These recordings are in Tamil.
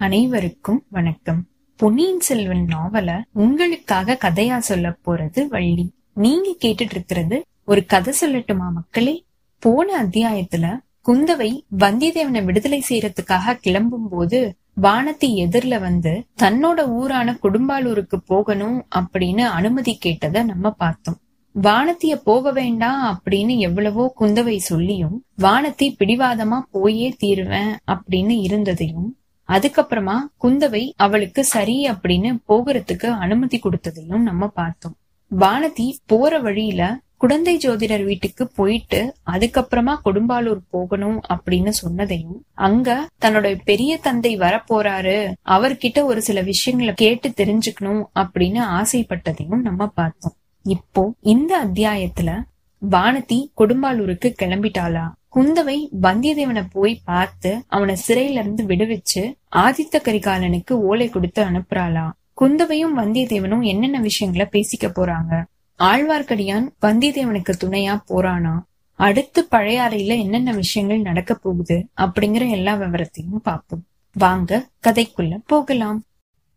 அனைவருக்கும் வணக்கம். பொன்னியின் செல்வன் நாவல உங்களுக்காக கதையா சொல்ல போறது வள்ளி. நீங்க கேட்டுட்டு இருக்கிறது ஒரு கதை சொல்லட்டுமா மக்களே? போன அத்தியாயத்துல குந்தவை வந்தியத்தேவனை விடுதலை செய்யறதுக்காக கிளம்பும் போது வானத்தி எதிர்ல வந்து தன்னோட ஊரான குடும்பாலூருக்கு போகணும் அப்படின்னு அனுமதி கேட்டத நம்ம பார்த்தோம். வானத்திய போக வேண்டாம் அப்படின்னு எவ்வளவோ குந்தவை சொல்லியும் வானத்தி பிடிவாதமா போயே தீருவேன் அப்படின்னு இருந்ததையும் அதுக்கப்புறமா குந்தவை அவளுக்கு சரி அப்படின்னு போகிறதுக்கு அனுமதி கொடுத்ததையும் நம்ம பார்த்தோம். வானதி போற வழியில குழந்தை ஜோதிடர் வீட்டுக்கு போயிட்டு அதுக்கப்புறமா கொடும்பாலூர் போகணும் அப்படின்னு சொன்னதையும் அங்க தன்னோட பெரிய தந்தை வரப்போறாரு அவர்கிட்ட ஒரு சில விஷயங்களை கேட்டு தெரிஞ்சுக்கணும் அப்படின்னு ஆசைப்பட்டதையும் நம்ம பார்த்தோம். இப்போ இந்த அத்தியாயத்துல வானதி கொடும்பாலூருக்கு கிளம்பிட்டாளா? குந்தவை வந்தியத்தேவனை போய் பார்த்து அவனை சிறையில இருந்து விடுவிச்சு ஆதித்த கரிகாலனுக்கு ஓலை கொடுத்து அனுப்புறாளா? குந்தவையும் வந்தியத்தேவனும் என்னென்ன விஷயங்களை பேசிக்க போறாங்க? ஆழ்வார்க்கடியான் வந்தியத்தேவனுக்கு துணையா போறானா? அடுத்து பழைய அறையில என்னென்ன விஷயங்கள் நடக்க போகுது அப்படிங்கிற எல்லா விவரத்தையும் பார்ப்போம். வாங்க கதைக்குள்ள போகலாம்.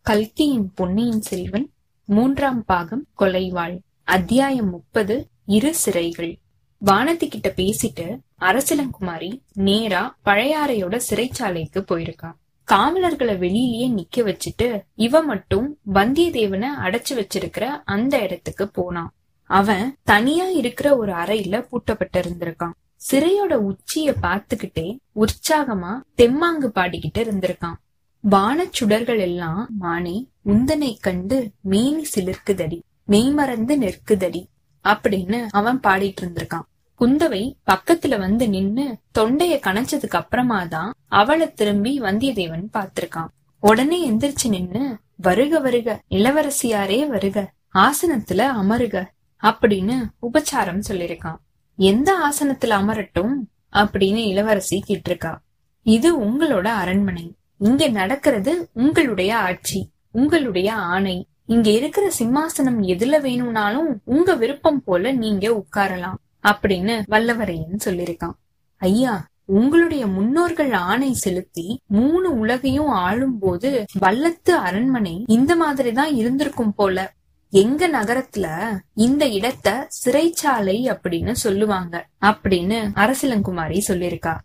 கல்கியின் பொன்னியின் செல்வன் மூன்றாம் பாகம் கொலைவாள். அத்தியாயம் முப்பது இரு சிறைகள். வானதி கிட்ட பேசிட்டு அரசலங்குமாரி நேரா பழையாறையோட சிறைச்சாலைக்கு போயிருக்கா. காவலர்களை வெளியிலேயே நிக்க வச்சுட்டு இவ மட்டும் வந்தியத்தேவனை அடைச்சு வச்சிருக்கிற அந்த இடத்துக்கு போனான் அவன் தனியா இருக்கிற ஒரு அறையில பூட்டப்பட்டு இருந்திருக்கான் சிறையோட உச்சிய பார்த்துக்கிட்டே உற்சாகமா தெம்மாங்கு பாடிக்கிட்டு இருந்திருக்கான். வானச் சுடர்கள் எல்லாம் மானே உந்தனை கண்டு மேனி சிலிர்க்குதடி மெய்மறந்து நிற்குதடி அப்படின்னு அவன் பாடிட்டு இருந்திருக்கான். குந்தவை பக்கத்துல வந்து நின்னு தொண்டைய கணச்சதுக்கு அப்புறமா தான் அவளை திரும்பி வந்தியத்தேவன் பார்த்திருக்கான். உடனே எந்திரிச்சு நின்னு வருக வருக இளவரசியாரே வருக ஆசனத்துல அமருக அப்படின்னு உபச்சாரம் சொல்லிருக்கான் எந்த ஆசனத்துல அமரட்டும்? அப்படின்னு இளவரசி கேட்டிருக்கா. இது உங்களோட அரண்மனை. இங்க நடக்கிறது உங்களுடைய ஆட்சி உங்களுடைய ஆணை. இங்க இருக்கிற சிம்மாசனம் எதுல வேணும்னாலும் உங்க விருப்பம் போல நீங்க உட்காரலாம். அப்படின்னு வல்லவரையன் சொல்லியிருக்கான். ஐயா உங்களுடைய முன்னோர்கள் ஆணை செலுத்தி மூணு உலகையும் ஆளும் போது வல்லத்து அரண்மனை இந்த மாதிரிதான் இருந்திருக்கும் போல. எங்க நகரத்துல இந்த இடத்த சிறைச்சாலை அப்படின்னு சொல்லுவாங்க அப்படின்னு அரசிலங்குமாரி சொல்லிருக்கா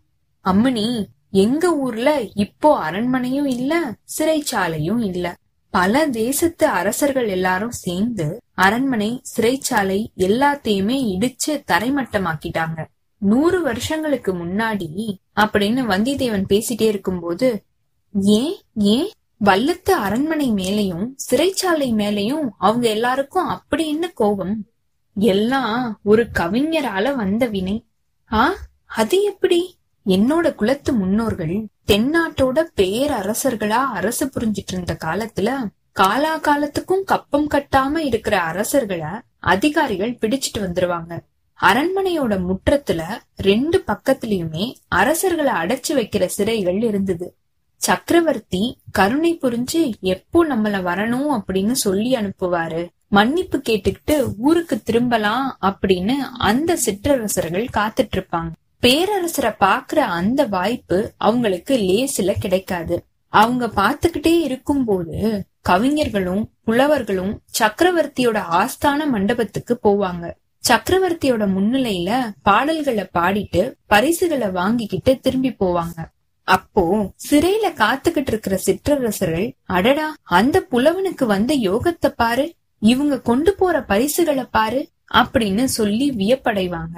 அம்மணி எங்க ஊர்ல இப்போ அரண்மனையும் இல்ல சிறைச்சாலையும் இல்ல. பல தேசத்து அரசர்கள் எல்லாரும் சேர்ந்து அரண்மனை சிறைச்சாலை எல்லாத்தையுமே இடிச்சு தரைமட்டமாக்கிட்டாங்க. நூறு வருஷங்களுக்கு முன்னாடி அப்படின்னு வந்தியத்தேவன் பேசிட்டே இருக்கும்போது ஏன் ஏன்? வல்லத்து அரண்மனை மேலையும் சிறைச்சாலை மேலையும் அவங்க எல்லாருக்கும் அப்படி என்ன கோபம்? எல்லாம் ஒரு கவிஞரால வந்த வினை. ஆ அது எப்படி? என்னோட குலத்து முன்னோர்கள் தென்னாட்டோட பேரரசர்களா அரசு புரிஞ்சிட்டு இருந்த காலத்துல காலா காலத்துக்கும் கப்பம் கட்டாம இருக்கிற அரசர்களை அதிகாரிகள் பிடிச்சிட்டு வந்துருவாங்க. அரண்மனையோட முற்றத்துல ரெண்டு பக்கத்துலயுமே அரசர்களை அடைச்சு வைக்கிற சிறைகள் இருந்தது. சக்கரவர்த்தி கருணை புரிஞ்சு எப்போ நம்மள வரணும் அப்படின்னு சொல்லி அனுப்புவாரு. மன்னிப்பு கேட்டுக்கிட்டு ஊருக்கு திரும்பலாம் அப்படின்னு அந்த சிற்றரசர்கள் காத்துட்டு இருப்பாங்க பேரரசரை பாக்குற அந்த வாய்ப்பு அவங்களுக்கு லேசில கிடைக்காது. அவங்க பாத்துக்கிட்டே இருக்கும்போது கவிஞர்களும் புலவர்களும் சக்கரவர்த்தியோட ஆஸ்தான மண்டபத்துக்கு போவாங்க. சக்கரவர்த்தியோட முன்னிலையில பாடல்களை பாடிட்டு பரிசுகளை வாங்கிக்கிட்டு திரும்பி போவாங்க. அப்போ சிறையில காத்துக்கிட்டு இருக்கிற சிற்றரசர்கள் அடடா அந்த புலவனுக்கு வந்த யோகத்தை பாரு இவங்க கொண்டு போற பரிசுகளை பாரு அப்படின்னு சொல்லி வியப்படைவாங்க.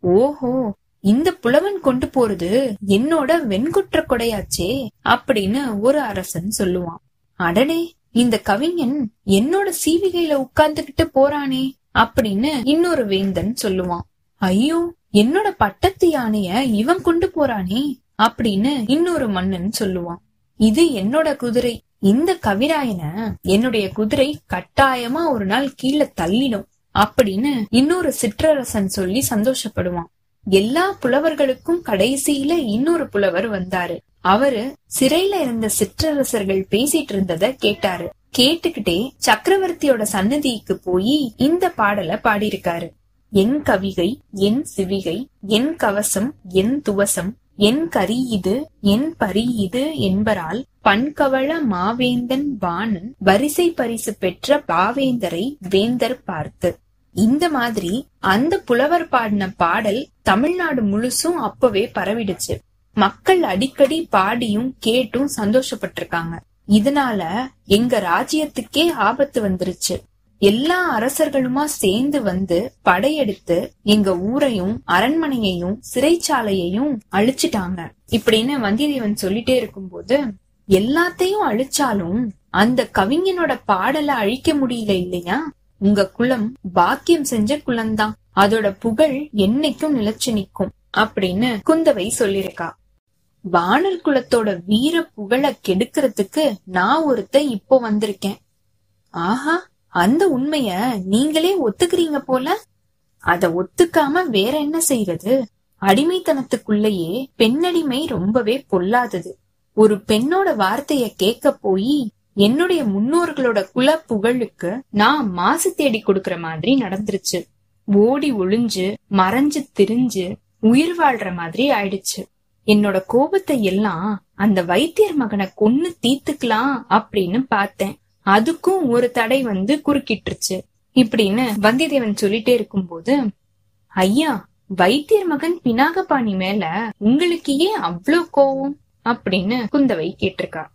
ஓஹோ இந்த புலவன் கொண்டு போறது என்னோட வெண்குற்ற கொடையாச்சே அப்படின்னு ஒரு அரசன் சொல்லுவான். அடடே இந்த கவிஞன் என்னோட சீவிகையில உட்கார்ந்துகிட்டு போறானே அப்படின்னு இன்னொரு வேந்தன் சொல்லுவான். ஐயோ என்னோட பட்டத்து யானைய இவன் கொண்டு போறானே அப்படின்னு இன்னொரு மன்னன் சொல்லுவான். இது என்னோட குதிரை. இந்த கவிராயன என்னுடைய குதிரை கட்டாயமா ஒரு நாள் கீழே தள்ளிடும் அப்படின்னு இன்னொரு சிற்றரசன் சொல்லி சந்தோஷப்படுவான். எல்லா புலவர்களுக்கும் கடைசியில இன்னொரு புலவர் வந்தாரு. அவரு சிறையில இருந்த சிற்றரசர்கள் பேசிட்டு இருந்தத கேட்டாரு. கேட்டுக்கிட்டே சக்கரவர்த்தியோட சன்னதிக்கு போய் இந்த பாடலை பாடியிருக்காரு. என் கவிகை என் சிவிகை என் கவசம் என் துவசம் என் கரி இது என் பரி இது என்பரால் பண்கவள மாவேந்தன் வாணன் வரிசை பரிசு பெற்ற பாவேந்தரை வேந்தர் பார்த்து. இந்த மாதிரி அந்த புலவர் பாடின பாடல் தமிழ்நாடு முழுசும் அப்பவே பரவிடுச்சு. மக்கள் அடிக்கடி பாடியும் கேட்டும் சந்தோஷப்பட்டிருக்காங்க. இதனால எங்க ராஜ்யத்துக்கே ஆபத்து வந்துருச்சு. எல்லா அரசர்களுமா சேர்ந்து வந்து படையெடுத்து எங்க ஊரையும் அரண்மனையையும் சிறைச்சாலையையும் அழிச்சிட்டாங்க. இப்படின்னு வந்தியத்தேவன் சொல்லிட்டே இருக்கும்போது எல்லாத்தையும் அழிச்சாலும் அந்த கவிஞனோட பாடலை அழிக்க முடியல இல்லையா? உங்க குலம் பாக்கியம் செஞ்ச குலம்தான். அதோட புகழ் என்னைக்கும் நிலைச்சு நிக்கும் அப்படின்னு குந்தவை சொல்லிருக்கா வானல் குலத்தோட வீர புகழ கெடுக்கிறதுக்கு நான் ஒருத்த இப்போ வந்திருக்கேன். ஆஹா அந்த உண்மைய நீங்களே ஒத்துக்கிறீங்க போல? அத ஒத்துக்காம வேற என்ன செய்யறது அடிமைத்தனத்துக்குள்ளேயே பெண்ணடிமை ரொம்பவே பொல்லாதது. ஒரு பெண்ணோட வார்த்தைய கேட்க போய் என்னுடைய முன்னோர்களோட குல புகழுக்கு நான் மாசு தேடி கொடுக்கற மாதிரி நடந்துருச்சு. ஓடி ஒளிஞ்சு மறைஞ்சு திரிஞ்சு உயிர் வாழ்ற மாதிரி ஆயிடுச்சு. என்னோட கோபத்தை எல்லாம் அந்த வைத்தியர் மகனை கொன்னு தீத்துக்கலாம் அப்படின்னு பார்த்தேன். அதுக்கும் ஒரு தடை வந்து குறுக்கிட்டுருச்சு. இப்படின்னு வந்தியத்தேவன் சொல்லிட்டே இருக்கும்போது ஐயா வைத்தியர் மகன் பினாகபாணி மேல உங்களுக்கு ஏன் அவ்வளோ கோவம்? அப்படின்னு குந்தவை கேட்டிருக்கா.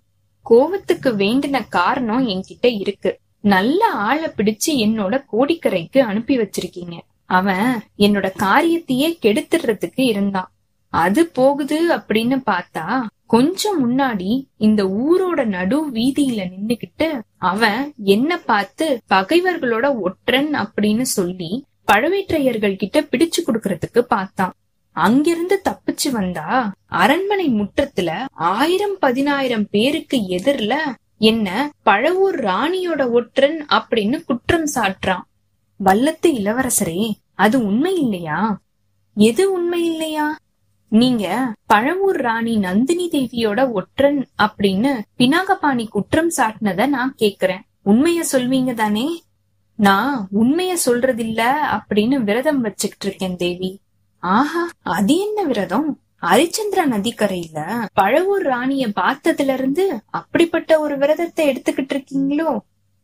கோவத்துக்கு வேண்டின காரணம் என்கிட்ட இருக்கு. நல்ல ஆளை பிடிச்சு என்னோட கோடிக்கரைக்கு அனுப்பி வச்சிருக்கீங்க. அவன் என்னோட காரியத்தையே கெடுத்துடுறதுக்கு இருந்தான். அது போகுது அப்படின்னு பார்த்தா கொஞ்சம் முன்னாடி இந்த ஊரோட நடு வீதியில நின்னுகிட்டு அவன் என்ன பார்த்து பகைவர்களோட ஒற்றன் அப்படின்னு சொல்லி பழவேற்றையர்கள் கிட்ட பிடிச்சு கொடுக்கறதுக்கு பார்த்தான். அங்கிருந்து தப்பிச்சு வந்தா அரண்மனை முற்றத்துல ஆயிரம் பதினாயிரம் பேருக்கு எதிர்ல என்ன பழவூர் ராணியோட ஒற்றன் அப்படின்னு குற்றம் சாட்டுறான். வல்லத்து இளவரசரே அது உண்மை இல்லையா? எது உண்மை இல்லையா? நீங்க பழவூர் ராணி நந்தினி தேவியோட ஒற்றன் அப்படின்னு பினாகபாணி குற்றம் சாட்டினத நான் கேக்குறேன். உண்மைய சொல்வீங்க தானே? நான் உண்மைய சொல்றதில்ல அப்படின்னு விரதம் வச்சுக்கிட்டு இருக்கேன் தேவி. ஆஹா அது என்ன விரதம்? ஹரிச்சந்திரா நதிக்கரையில பழவூர் ராணிய பார்த்ததுல இருந்து அப்படிப்பட்ட ஒரு விரதத்தை எடுத்துக்கிட்டு இருக்கீங்களோ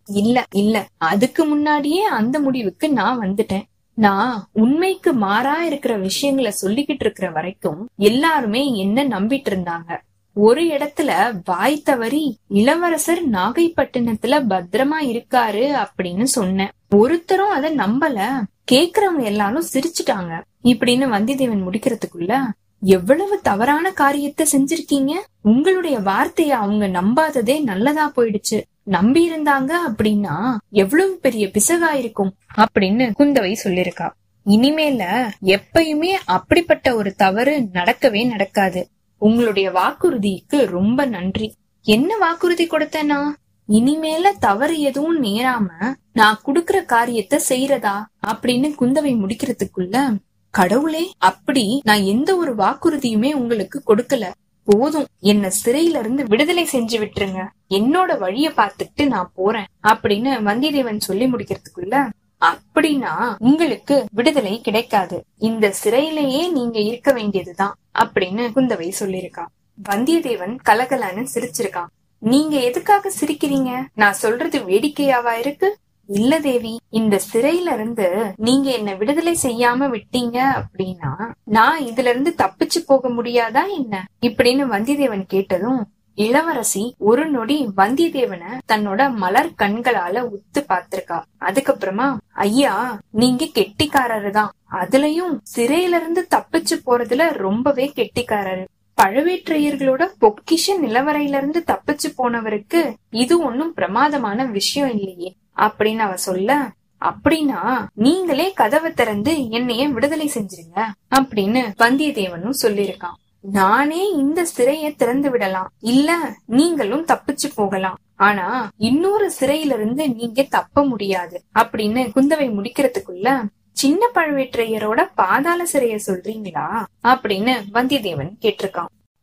இல்ல இல்ல. அதுக்கு முன்னாடியே அந்த முடிவுக்கு நான் வந்துட்டேன். நான் உண்மைக்கு மாறா இருக்கிற விஷயங்களை சொல்லிக்கிட்டு இருக்கிற வரைக்கும் எல்லாருமே என்ன நம்பிட்டு இருந்தாங்க? ஒரு இடத்துல வாய் தவறி இளவரசர் நாகைப்பட்டினத்துல பத்திரமா இருக்காரு அப்படின்னு சொன்னேன். ஒருத்தரும் அத நம்பல. கேக்குறவங்க எல்லாரும் சிரிச்சுட்டாங்க. இப்படின்னு வந்திதேவன் முடிக்கிறதுக்குள்ள எவ்வளவு தவறான காரியத்தை செஞ்சிருக்கீங்க? உங்களுடைய வார்த்தைய அவங்க நம்பாததே நல்லதா போயிடுச்சு. நம்பி இருந்தாங்க அப்படின்னா எவ்வளவு பெரிய பிசகா இருக்கும்? அப்படின்னு குந்தவை சொல்லிருக்கா இனிமேல எப்பயுமே அப்படிப்பட்ட ஒரு தவறு நடக்கவே நடக்காது. உங்களுடைய வாக்குறுதிக்கு ரொம்ப நன்றி. என்ன வாக்குறுதி கொடுத்தனா? இனிமேல தவறு எதுவும் நேராம நான் குடுக்கற காரியத்தை செய்யறதா? அப்படின்னு குந்தவை முடிக்கிறதுக்குள்ள கடவுளே அப்படி நான் எந்த ஒரு வாக்குறுதியுமே உங்களுக்கு கொடுக்கல. போதும். என்ன சிறையில இருந்து விடுதலை செஞ்சு விட்டுருங்க. என்னோட வழிய பார்த்துட்டு நான் போறேன் அப்படின்னு வந்தியத்தேவன் சொல்லி முடிக்கிறதுக்குள்ள அப்படின்னா உங்களுக்கு விடுதலை கிடைக்காது. இந்த சிறையிலேயே நீங்க இருக்க வேண்டியதுதான் அப்படின்னு குந்தவை சொல்லிருக்கா வந்தியத்தேவன் கலகலன்னு சிரிச்சிருக்கான் நீங்க எதுக்காக சிரிக்கிறீங்க? நான் சொல்றது வேடிக்கையாவா இருக்கு? இல்ல தேவி இந்த சிறையில இருந்து நீங்க என்ன விடுதலை செய்யாம விட்டீங்க அப்படின்னா நான் இதுல இருந்து தப்பிச்சு போக முடியாதா என்ன? இப்படின்னு வந்தியத்தேவன் கேட்டதும் இளவரசி ஒரு நொடி வந்தியத்தேவனை தன்னோட மலர் கண்களால உத்து பார்த்திருக்கா. அதுக்கப்புறமா ஐயா நீங்க கெட்டிக்காரரு தான். அதுலயும் சிறையில இருந்து தப்பிச்சு போறதுல ரொம்பவே கெட்டிக்காரரு. பழவேற்றையர்களோட பொக்கிஷ நிலவரையில இருந்து தப்பிச்சு போனவருக்கு இது ஒன்னும் பிரமாதமான விஷயம் இல்லையே. அப்படின்னு அவ சொல்ல அப்படின்னா நீங்களே கதவை திறந்து என்னைய விடுதலை செஞ்சிருங்க அப்படின்னு வந்தியத்தேவனும் சொல்லிருக்கான் நானே இந்த சிறைய திறந்து விடலாம். இல்ல நீங்களும் தப்பிச்சு போகலாம். ஆனா இன்னொரு சிறையில இருந்து நீங்க தப்ப முடியாது அப்படின்னு குந்தவை முடிக்கிறதுக்குள்ள சின்ன பழுவேற்றையரோட பாதாள சிறைய சொல்றீங்களா? அப்படின்னு வந்தியத்தேவன் கேட்டிருக்கான்.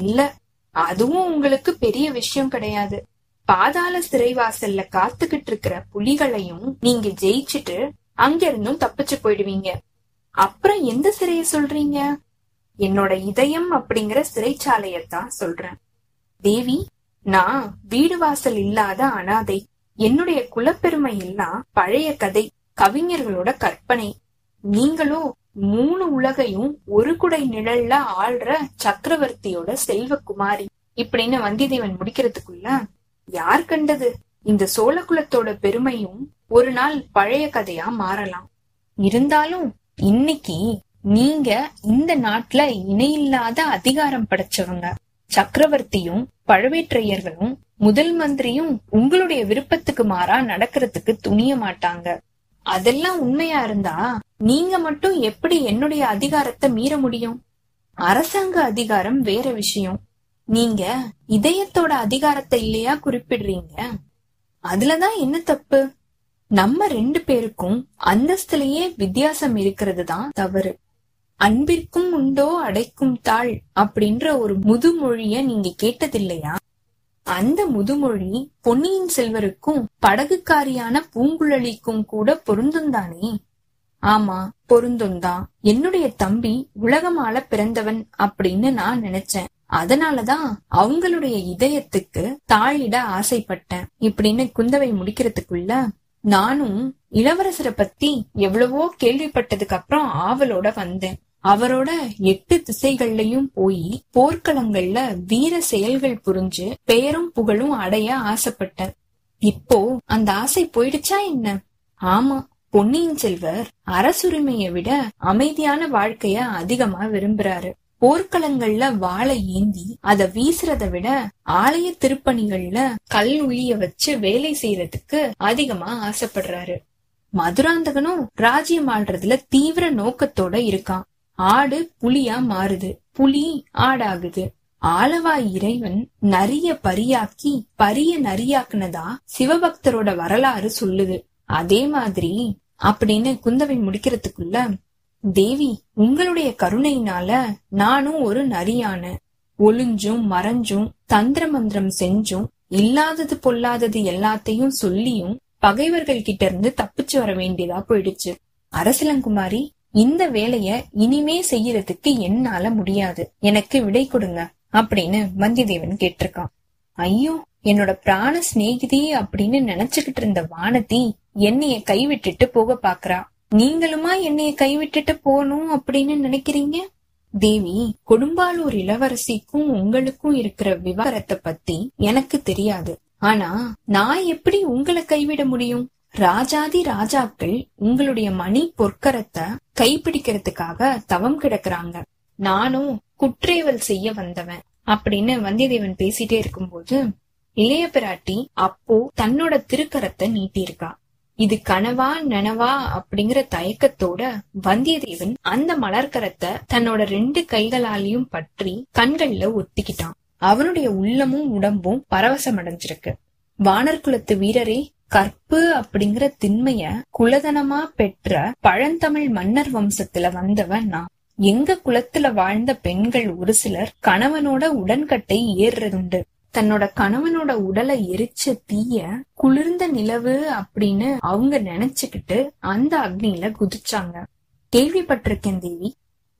இல்ல அதுவும் உங்களுக்கு பெரிய விஷயம் கிடையாது. பாதாள சிறைவாசல்ல காத்துக்கிட்டு இருக்கிற புலிகளையும் நீங்க ஜெயிச்சுட்டு அங்க இருந்தும் தப்பிச்சு போயிடுவீங்க. அப்புறம் எந்த சிறைய சொல்றீங்க? என்னோட இதயம் அப்படிங்கிற சிறைச்சாலையத்தான் சொல்றேன். தேவி நான் வீடு வாசல் இல்லாத அனாதை. என்னுடைய குலப்பெருமை எல்லாம் பழைய கதை கவிஞர்களோட கற்பனை. நீங்களோ மூணு உலகையும் ஒரு குடை நிழல்ல ஆள்ற சக்கரவர்த்தியோட செல்வகுமாரி இப்படின்னு வந்தியத்தேவன் முடிக்கிறதுக்குள்ள யார் கண்டது? இந்த சோழ குலத்தோட பெருமையும் ஒரு நாள் பழைய கதையா மாறலாம். இருந்தாலும் இன்னைக்கு நீங்க இந்த நாட்டுல இணையில்லாத அதிகாரம் படைச்சவங்க. சக்கரவர்த்தியும் பழவேற்றையர்களும் முதல் மந்திரியும் உங்களுடைய விருப்பத்துக்கு மாறா நடக்கிறதுக்கு துணிய மாட்டாங்க. அதெல்லாம் உண்மையா இருந்தா நீங்க மட்டும் எப்படி என்னுடைய அதிகாரத்தை மீற முடியும்? அரசாங்க அதிகாரம் வேற விஷயம். நீங்க இதயத்தோட அதிகாரத்தை இல்லையா குறிப்பிடுறீங்க? அதுலதான் என்ன தப்பு? நம்ம ரெண்டு பேருக்கும் அந்தஸ்துலயே வித்தியாசம் இருக்கிறது தான் தவறு. அன்பிற்கும் உண்டோ அடைக்கும் தாள் அப்படின்ற ஒரு முதுமொழிய நீங்க கேட்டதில்லையா? அந்த முதுமொழி பொன்னியின் செல்வருக்கும் படகுக்காரியான பூங்குழலிக்கும் கூட பொருந்தும் தானே? ஆமா பொருந்தும் தான். என்னுடைய தம்பி உலகமால பிறந்தவன் அப்படின்னு நான் நினைச்சேன். அதனாலதான் அவங்களுடைய இதயத்துக்கு தாழிட ஆசைப்பட்டேன். இப்படின்னு குந்தவை முடிக்கிறதுக்குள்ள நானும் இளவரசரை பத்தி எவ்வளவோ கேள்விப்பட்டதுக்கு அப்புறம் ஆவலோட வந்தேன். அவரோட எட்டு திசைகள்லயும் போய் போர்க்களங்கள்ல வீர செயல்கள் புரிஞ்சு பெயரும் புகழும் அடைய ஆசைப்பட்டேன். இப்போ அந்த ஆசை போயிடுச்சா என்ன? ஆமா பொன்னியின் செல்வர் அரசுரிமையை விட அமைதியான வாழ்க்கைய அதிகமா விரும்புறாரு. போர்க்களங்கள்ல வாழை ஏந்தி அத வீசுறத விட ஆலய திருப்பணிகள்ல கல் உளிய வச்சு வேலை செய்யறதுக்கு அதிகமா ஆசைப்படுறாரு. மதுராந்தகனும் ராஜ்யம் ஆள்றதுல தீவிர நோக்கத்தோட இருக்கான். ஆடு புலியா மாறுது. புலி ஆடாகுது. ஆளவாய் இறைவன் நரிய பரியாக்கி பரிய நரியாக்குனதா சிவபக்தரோட வரலாறு சொல்லுது. அதே மாதிரி அப்படின்னு குந்தவை முடிக்கிறதுக்குள்ள தேவி உங்களுடைய கருணையினால நானும் ஒரு நரியான. ஒளிஞ்சும் மறைஞ்சும் தந்திர மந்திரம் செஞ்சும் இல்லாதது பொல்லாதது எல்லாத்தையும் சொல்லியும் பகைவர்கள் கிட்ட இருந்து தப்பிச்சு வர வேண்டியதா போயிடுச்சு. அரசலங்குமாரி இந்த வேலைய இனிமே செய்யறதுக்கு என்னால முடியாது. எனக்கு விடை கொடுங்க அப்படின்னு வந்தியத்தேவன் கேட்டிருக்கான். ஐயோ என்னோட பிராண சிநேகிதி அப்படின்னு நினைச்சுக்கிட்டு இருந்த வானதி என்னைய கைவிட்டுட்டு போக பாக்குறா. நீங்களுமா என்னைய கைவிட்டுட்டு போகணும் அப்படின்னு நினைக்கிறீங்க? தேவி கொடும்பாலூர் இளவரசிக்கும் உங்களுக்கும் இருக்கிற விவகாரத்தை பத்தி எனக்கு தெரியாது. ஆனா நான் எப்படி உங்களை கைவிட முடியும்? ராஜாதி ராஜாக்கள் உங்களுடைய மணி பொற்கரத்தை கைப்பிடிக்கிறதுக்காக தவம் கிடக்குறாங்க. நானும் குற்றேவல் செய்ய வந்தவன் அப்படின்னு வந்தியத்தேவன் பேசிட்டே இருக்கும்போது இளைய பிராட்டி அப்போ தன்னோட திருக்கரத்தை நீட்டியிருக்கா. இது கனவா நனவா அப்படிங்கிற தயக்கத்தோட வந்தியத்தேவன் அந்த மலர்கரத்தை தன்னோட ரெண்டு கைகளாலையும் பற்றி கண்கள்ல ஒத்திக்கிட்டான். அவனுடைய உள்ளமும் உடம்பும் பரவசம் அடைஞ்சிருக்கு வானர் குலத்து வீரரே கற்பு அப்படிங்கிற திண்மைய குலதனமா பெற்ற பழந்தமிழ் மன்னர் வம்சத்துல வந்தவன் நான். எங்க குலத்துல வாழ்ந்த பெண்கள் ஒரு சிலர் கணவனோட உடன்கட்டை ஏறுறதுண்டு. தன்னோட கணவனோட உடலை எரிச்ச தீய குளிர்ந்த நிலவு அப்படின்னு அவங்க நினைச்சுக்கிட்டு அந்த அக்னியில குதிச்சாங்க. கேள்விப்பட்டிருக்கேன் தேவி.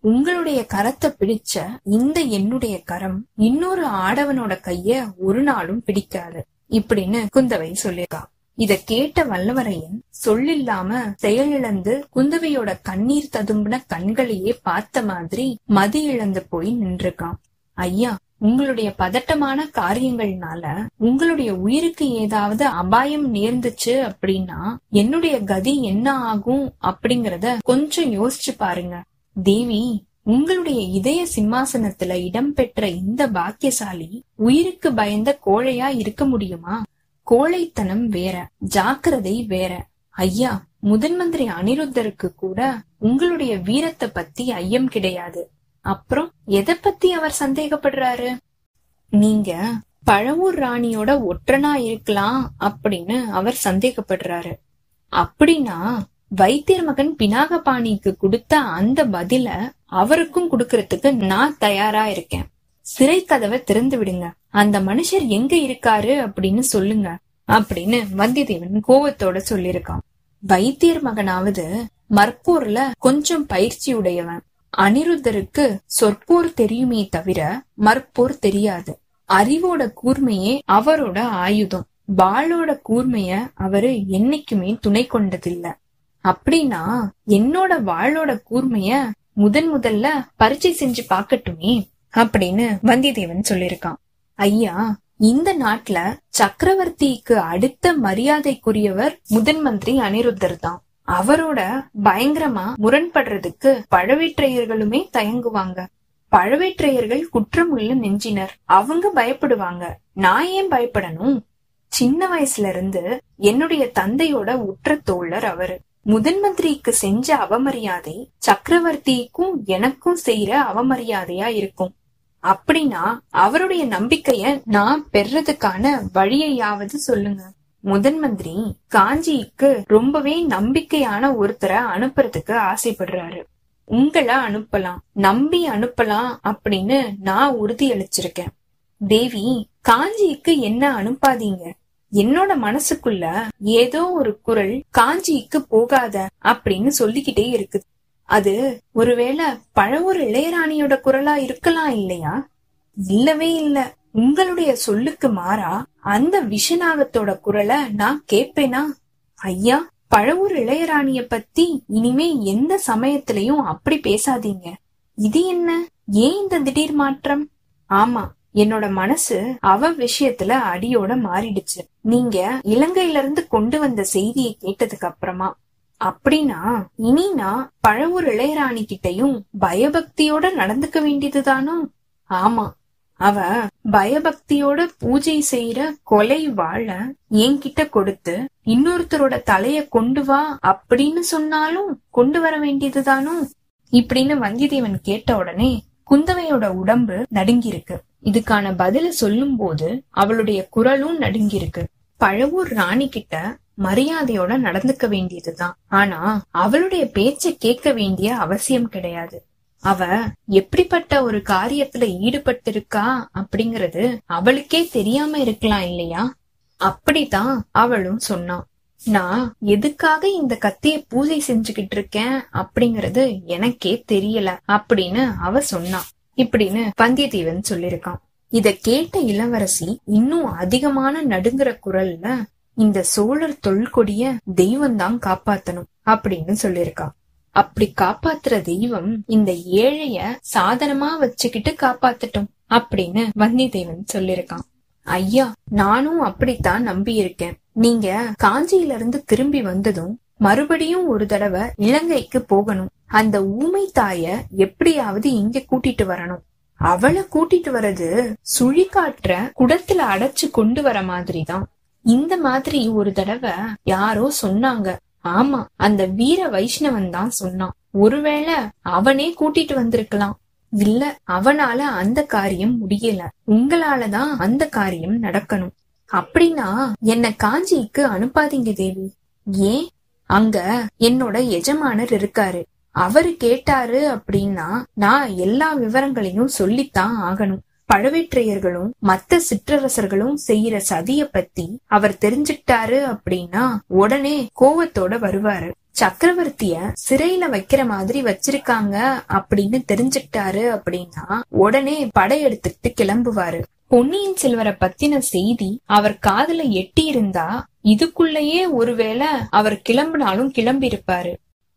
உங்களுடைய கரத்தை பிடிச்ச இந்த என்னுடைய கரம் இன்னொரு ஆடவனோட கைய ஒரு நாளும் பிடிக்காது இப்படின்னு குந்தவை சொல்லியிருக்கா இத கேட்ட வல்லவரையன் சொல்லில்லாம செயலிழந்து குந்தவையோட கண்ணீர் ததும்பின கண்களையே பார்த்த மாதிரி மதி இழந்து போய் நின்றுக்கான் ஐயா உங்களுடைய பதட்டமான காரியங்கள்னால உங்களுடைய உயிருக்கு ஏதாவது அபாயம் நேர்ந்துச்சு அப்படின்னா என்னுடைய கதி என்ன ஆகும் அப்படிங்கறத கொஞ்சம் யோசிச்சு பாருங்க. தேவி உங்களுடைய இதய சிம்மாசனத்துல இடம்பெற்ற இந்த பாக்கியசாலி உயிருக்கு பயந்த கோழையா இருக்க முடியுமா? கோழைத்தனம் வேற ஜாக்கிரதை வேற. ஐயா முதன் மந்திரி அனிருத்தருக்கு கூட உங்களுடைய வீரத்தை பத்தி ஐயம் கிடையாது. அப்புறம் எதை பத்தி அவர் சந்தேகப்படுறாரு? நீங்க பழவூர் ராணியோட ஒற்றனா இருக்கலாம் அப்படின்னு அவர் சந்தேகப்படுறாரு. அப்படின்னா வைத்தியர் மகன் பினாகபாணிக்கு கொடுத்த அந்த பதில அவருக்கும் கொடுக்கறதுக்கு நான் தயாரா இருக்கேன். சிறை கதவை திறந்து விடுங்க. அந்த மனுஷர் எங்க இருக்காரு அப்படின்னு சொல்லுங்க அப்படின்னு வந்தியத்தேவன் கோவத்தோட சொல்லிருக்கான் வைத்தியர் மகனாவது மற்பூர்ல கொஞ்சம் பயிற்சி உடையவன். அனிருத்தருக்கு சொற்போர் தெரியுமே தவிர மற்போர் தெரியாது. அறிவோட கூர்மையே அவரோட ஆயுதம். வாளோட கூர்மைய அவரு என்னைக்குமே துணை கொண்டதில்ல. அப்படின்னா என்னோட வாளோட கூர்மைய முதன் முதல்ல பரீட்சை செஞ்சு பாக்கட்டுமே அப்படின்னு வந்தியத்தேவன் சொல்லிருக்கான் ஐயா இந்த நாட்டுல சக்கரவர்த்திக்கு அடுத்த மரியாதைக்குரியவர் முதன் மந்திரி அனிருத்தர் தான் அவரோட பயங்கரமா முரண்படுறதுக்கு பழவேற்றையர்களுமே தயங்குவாங்க. பழவேற்றையர்கள் குற்றம் உள்ள நெஞ்சினர். அவங்க பயப்படுவாங்க. நான் ஏன் பயப்படணும்? சின்ன வயசுல இருந்து என்னுடைய தந்தையோட உற்ற தோழர் அவரு. முதன் மந்திரிக்கு செஞ்ச அவமரியாதை சக்கரவர்த்திக்கும் எனக்கும் செய்யற அவமரியாதையா இருக்கும். அப்படின்னா அவருடைய நம்பிக்கைய நான் பெறதுக்கான வழியையாவது சொல்லுங்க. முதன் மந்திரி காஞ்சிக்கு ரொம்பவே நம்பிக்கையான ஒருத்தரை அனுப்புறதுக்கு ஆசைப்படுறாரு. உங்களை அனுப்பலாம் நம்பி அனுப்பலாம் அப்படின்னு நான் உறுதி அளிச்சிருக்கேன். தேவி காஞ்சிக்கு என்ன அனுப்பாதீங்க? என்னோட மனசுக்குள்ள ஏதோ ஒரு குரல் காஞ்சிக்கு போகாத அப்படின்னு சொல்லிக்கிட்டே இருக்குது அது ஒருவேளை பழவூர் இளையராணியோட குரலா இருக்கலாம் இல்லையா? இல்லவே இல்ல. உங்களுடைய சொல்லுக்கு மாறா அந்த விஷநாகத்தோட குரலை நான் கேட்பேனா? ஐயா பழவூர் இளையராணிய பத்தி இனிமே எந்த சமயத்திலையும் அப்படி பேசாதீங்க. இது என்ன? ஏன் இந்த திடீர் மாற்றம்? ஆமா என்னோட மனசு அவ விஷயத்துல அடியோட மாறிடுச்சு. நீங்க இலங்கையில இருந்து கொண்டு வந்த செய்தியை கேட்டதுக்கு அப்புறமா. அப்படின்னா இனி நான் பழவூர் இளையராணி கிட்டையும் பயபக்தியோட நடந்துக்க வேண்டியதுதானோ? ஆமா அவ பயபக்தியோட பூஜை செய்யற கொலை வாழ என்கிட்ட கொடுத்து இன்னொருத்தரோட தலைய கொண்டு வா அப்படின்னு சொன்னாலும் கொண்டு வர வேண்டியதுதானோ? இப்படின்னு வந்தியத்தேவன் கேட்ட உடனே குந்தவையோட உடம்பு நடுங்கிருக்கு இதுக்கான பதில சொல்லும் போது அவளுடைய குரலும் நடுங்கிருக்கு பழவூர் ராணி கிட்ட மரியாதையோட நடந்துக்க வேண்டியதுதான். ஆனா அவளுடைய பேச்ச கேட்க வேண்டிய அவசியம் கிடையாது. அவ எப்படிப்பட்ட ஒரு காரியத்துல ஈடுபட்டிருக்கா அப்படிங்கறது அவளுக்கே தெரியாம இருக்கலாம் இல்லையா? அப்படித்தான் அவளும் சொன்னான் நான் எதுக்காக இந்த கத்திய பூஜை செஞ்சுகிட்டு இருக்கேன் அப்படிங்கறது எனக்கே தெரியல அப்படின்னு அவ சொன்னான் இப்படின்னு பந்தியத்தீவன் சொல்லிருக்கான் இத கேட்ட இளவரசி இன்னும் அதிகமான நடுங்குற குரல்ல இந்த சோழர் தொல்கொடிய தெய்வம்தான் காப்பாத்தணும் அப்படின்னு சொல்லிருக்கான் அப்படி காப்பாத்துற தெய்வம் இந்த ஏழைய சாதனமா வச்சுக்கிட்டு காப்பாத்தட்டும் அப்படின்னு வந்தியத்தேவன் சொல்லிருக்கான் ஐயா நானும் அப்படித்தான் நம்பி இருக்கேன் நீங்க காஞ்சியில இருந்து திரும்பி வந்ததும் மறுபடியும் ஒரு தடவை இலங்கைக்கு போகணும். அந்த ஊமை தாய எப்படியாவது இங்க கூட்டிட்டு வரணும். அவளை கூட்டிட்டு வர்றது சுழிக்காற்ற குடத்துல அடைச்சு கொண்டு வர மாதிரிதான். இந்த மாதிரி ஒரு தடவை யாரோ சொன்னாங்க. ஆமா அந்த வீர வைஷ்ணவன் தான் சொன்னான். ஒருவேளை அவனே கூட்டிட்டு வந்திருக்கலாம். இல்ல அவனால அந்த காரியம் முடியல. உங்களாலதான் அந்த காரியம் நடக்கணும். அப்படின்னா என்ன காஞ்சிக்கு அனுப்பாதீங்க தேவி. ஏன்? அங்க என்னோட எஜமானர் இருக்காரு. அவரு கேட்டாரு அப்படின்னா நான் எல்லா விவரங்களையும் சொல்லித்தான் ஆகணும். பழவேற்றையர்களும் மத்த சிற்றரசர்களும் செய்யற சதிய பத்தி அவர் தெரிஞ்சுக்கிட்டாரு அப்படின்னா உடனே கோவத்தோட வருவாரு. சக்கரவர்த்திய சிறையில வைக்கிற மாதிரி வச்சிருக்காங்க அப்படின்னு தெரிஞ்சுக்கிட்டாரு அப்படின்னா உடனே படையெடுத்துட்டு கிளம்புவாரு. பொன்னியின் செல்வரை பத்தின செய்தி அவர் காதுல எட்டி இருந்தா இதுக்குள்ளேயே ஒருவேளை அவர் கிளம்பினாலும் கிளம்பி இருப்பாரு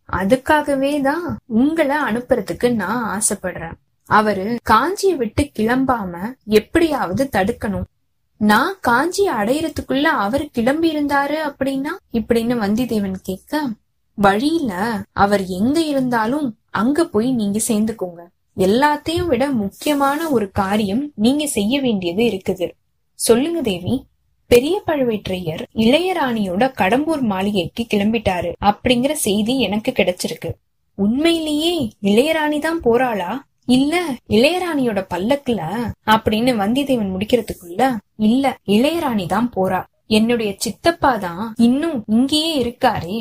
அதுக்காகவே தான் உங்களை அனுப்புறதுக்கு நான் ஆசைப்படுறேன். அவரு காஞ்சிய விட்டு கிளம்பாம எப்படியாவது தடுக்கணும். நான் காஞ்சி அடையறதுக்குள்ள அவர் கிளம்பி இருந்தாரு அப்படின்னா இப்படின்னு வந்திதேவன் கேட்க வழியில அவர் எங்க இருந்தாலும் அங்க போய் நீங்க சேர்ந்துக்கோங்க. எல்லாத்தையும் விட முக்கியமான ஒரு காரியம் நீங்க செய்ய வேண்டியது இருக்குது. சொல்லுங்க தேவி. பெரிய பழுவேற்றையர் இளையராணியோட கடம்பூர் மாளிகைக்கு கிளம்பிட்டாரு அப்படிங்கிற செய்தி எனக்கு கிடைச்சிருக்கு. உண்மையிலேயே இளையராணி தான் போறாளா? இல்ல இளையராணியோட பல்லக்குல அப்படின்னு வந்தியத்தேவன் முடிக்கிறதுக்குள்ள இல்ல இளையராணி தான் போறா. என்னுடைய சித்தப்பா தான் இன்னும் இங்கேயே இருக்காரே.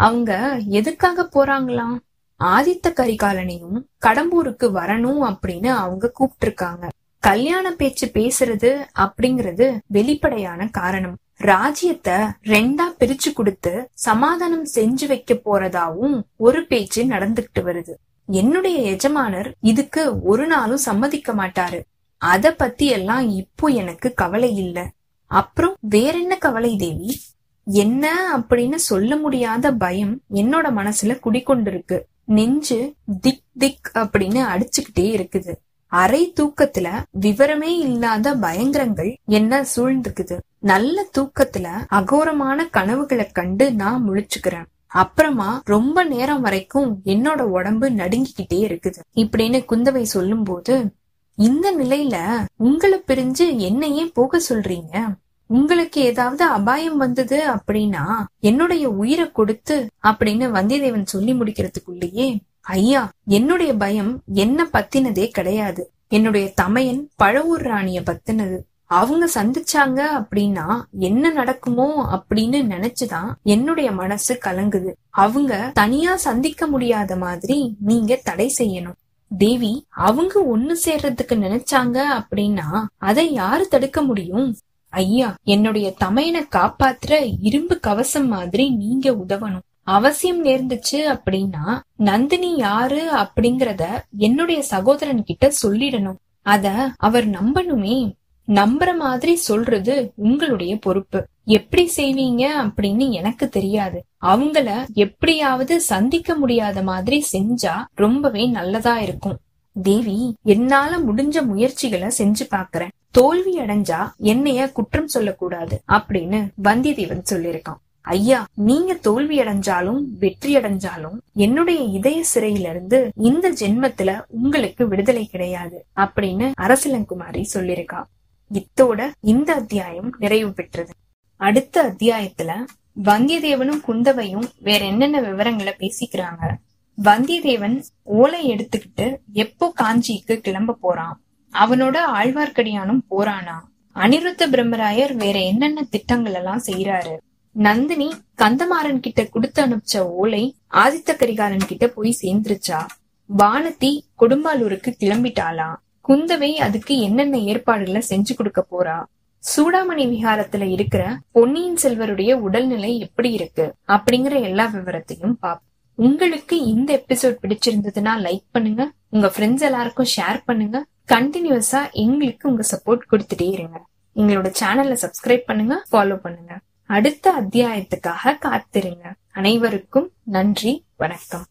அவங்க எதுக்காக போறாங்களாம்? ஆதித்த கரிகாலனையும் கடம்பூருக்கு வரணும் அப்படின்னு அவங்க கூப்பிட்டு இருக்காங்க கல்யாண பேச்சு பேசுறது அப்படிங்கறது வெளிப்படையான காரணம். ராஜ்யத்தை ரெண்டா பிரிச்சு கொடுத்து சமாதானம் செஞ்சு வைக்க போறதாவும் ஒரு பேச்சு நடந்துகிட்டு வருது. என்னுடைய எஜமானர் இதுக்கு ஒரு நாளும் சம்மதிக்க மாட்டாரு. அத பத்தி எல்லாம் இப்போ எனக்கு கவலை இல்ல. அப்புறம் வேற என்ன கவலை தேவி? என்ன அப்படின்னு சொல்ல முடியாத பயம் என்னோட மனசுல குடிக்கொண்டிருக்கு நெஞ்சு திக் திக் அப்படின்னு அடிச்சுக்கிட்டே இருக்குது. அரை தூக்கத்துல விவரமே இல்லாத பயங்கரங்கள் என்ன சூழ்ந்துக்குது நல்ல தூக்கத்துல அகோரமான கனவுகளை கண்டு நான் முழிச்சுக்கிறேன். அப்புறமா ரொம்ப நேரம் வரைக்கும் என்னோட உடம்பு நடுங்கிக்கிட்டே இருக்குது. இப்படின்னு குந்தவை சொல்லும் போது இந்த நிலையில உங்களை பிரிஞ்சு என்னையே போக சொல்றீங்க? உங்களுக்கு ஏதாவது அபாயம் வந்தது அப்படின்னா என்னுடைய உயிரை கொடுத்து அப்படின்னு வந்தியத்தேவன் சொல்லி முடிக்கிறதுக்குள்ளேயே ஐயா என்னுடைய பயம் என்ன பத்தினதே கிடையாது. என்னுடைய தமையன் பழவூர் ராணிய பத்தினது. அவங்க சந்திச்சாங்க அப்படின்னா என்ன நடக்குமோ அப்படின்னு நினைச்சுதான் என்னுடைய மனசு கலங்குது. அவங்க தனியா சந்திக்க முடியாத மாதிரி நீங்க தடை செய்யணும். தேவி அவங்க ஒண்ணு சேர்றதுக்கு நினைச்சாங்க அப்படின்னா அதை யாரு தடுக்க முடியும்? ஐயா என்னுடைய தமையனை காப்பாத்துற இரும்பு கவசம் மாதிரி நீங்க உதவணும். அவசியம் நேர்ந்துச்சு அப்படின்னா நந்தினி யாரு அப்படிங்கறத என்னுடைய சகோதரன் கிட்ட சொல்லிடணும். அத அவர் நம்பணுமே. நம்புற மாதிரி சொல்றது உங்களுடைய பொறுப்பு. எப்படி செய்வீங்க அப்படின்னு எனக்கு தெரியாது. அவங்கள எப்படியாவது சந்திக்க முடியாத மாதிரி செஞ்சா ரொம்பவே நல்லதா இருக்கும். தேவி என்னால முடிஞ்ச முயற்சிகளை செஞ்சு பாக்குறேன். தோல்வி அடைஞ்சா என்னைய குற்றம் சொல்லக்கூடாது அப்படின்னு வந்தியத்தேவன் சொல்லியிருக்கான். ஐயா நீங்க தோல்வி அடைஞ்சாலும் வெற்றி அடைஞ்சாலும் என்னுடைய இதய சிறையில இருந்து இந்த ஜென்மத்துல உங்களுக்கு விடுதலை கிடையாது அப்படின்னு அரசலங்குமாரி சொல்லியிருக்கா இத்தோட இந்த அத்தியாயம் நிறைவு பெற்றது. அடுத்த அத்தியாயத்துல வந்தியத்தேவனும் குந்தவையும் வேற என்னென்ன விவரங்களை பேசிக்கிறாங்க? வந்தியத்தேவன் ஓலை எடுத்துக்கிட்டு எப்போ காஞ்சிக்கு கிளம்ப போறான்? அவனோட ஆழ்வார்க்கடியானும் போறானா? அனிருத்த பிரம்மராயர் வேற என்னென்ன திட்டங்கள் எல்லாம் செய்யறாரு நந்தினி கந்தமாறன் கிட்ட கொடுத்து அனுப்பிச்ச ஓலை ஆதித்த கரிகாலன் கிட்ட போய் சேர்ந்துருச்சா? வானதி கொடும்பாலூருக்கு கிளம்பிட்டாளா? குந்தவை அதுக்கு என்னென்ன ஏற்பாடுகளை செஞ்சு கொடுக்க போறா? சூடாமணி விஹாரத்துல இருக்கிற பொன்னியின் செல்வருடைய உடல்நிலை எப்படி இருக்கு? அப்படிங்கிற எல்லா விவரத்தையும் பாப்போம் உங்களுக்கு இந்த எபிசோட் பிடிச்சிருந்ததுன்னா லைக் பண்ணுங்க. உங்க ஃப்ரெண்ட்ஸ் எல்லாருக்கும் ஷேர் பண்ணுங்க. கண்டினியூஸா எங்களுக்கு உங்க சப்போர்ட் கொடுத்துட்டே இருங்க. எங்களோட சேனல்ல சப்ஸ்கிரைப் பண்ணுங்க ஃபாலோ பண்ணுங்க. அடுத்த அத்தியாயத்துக்காக காத்திருங்க. அனைவருக்கும் நன்றி வணக்கம்.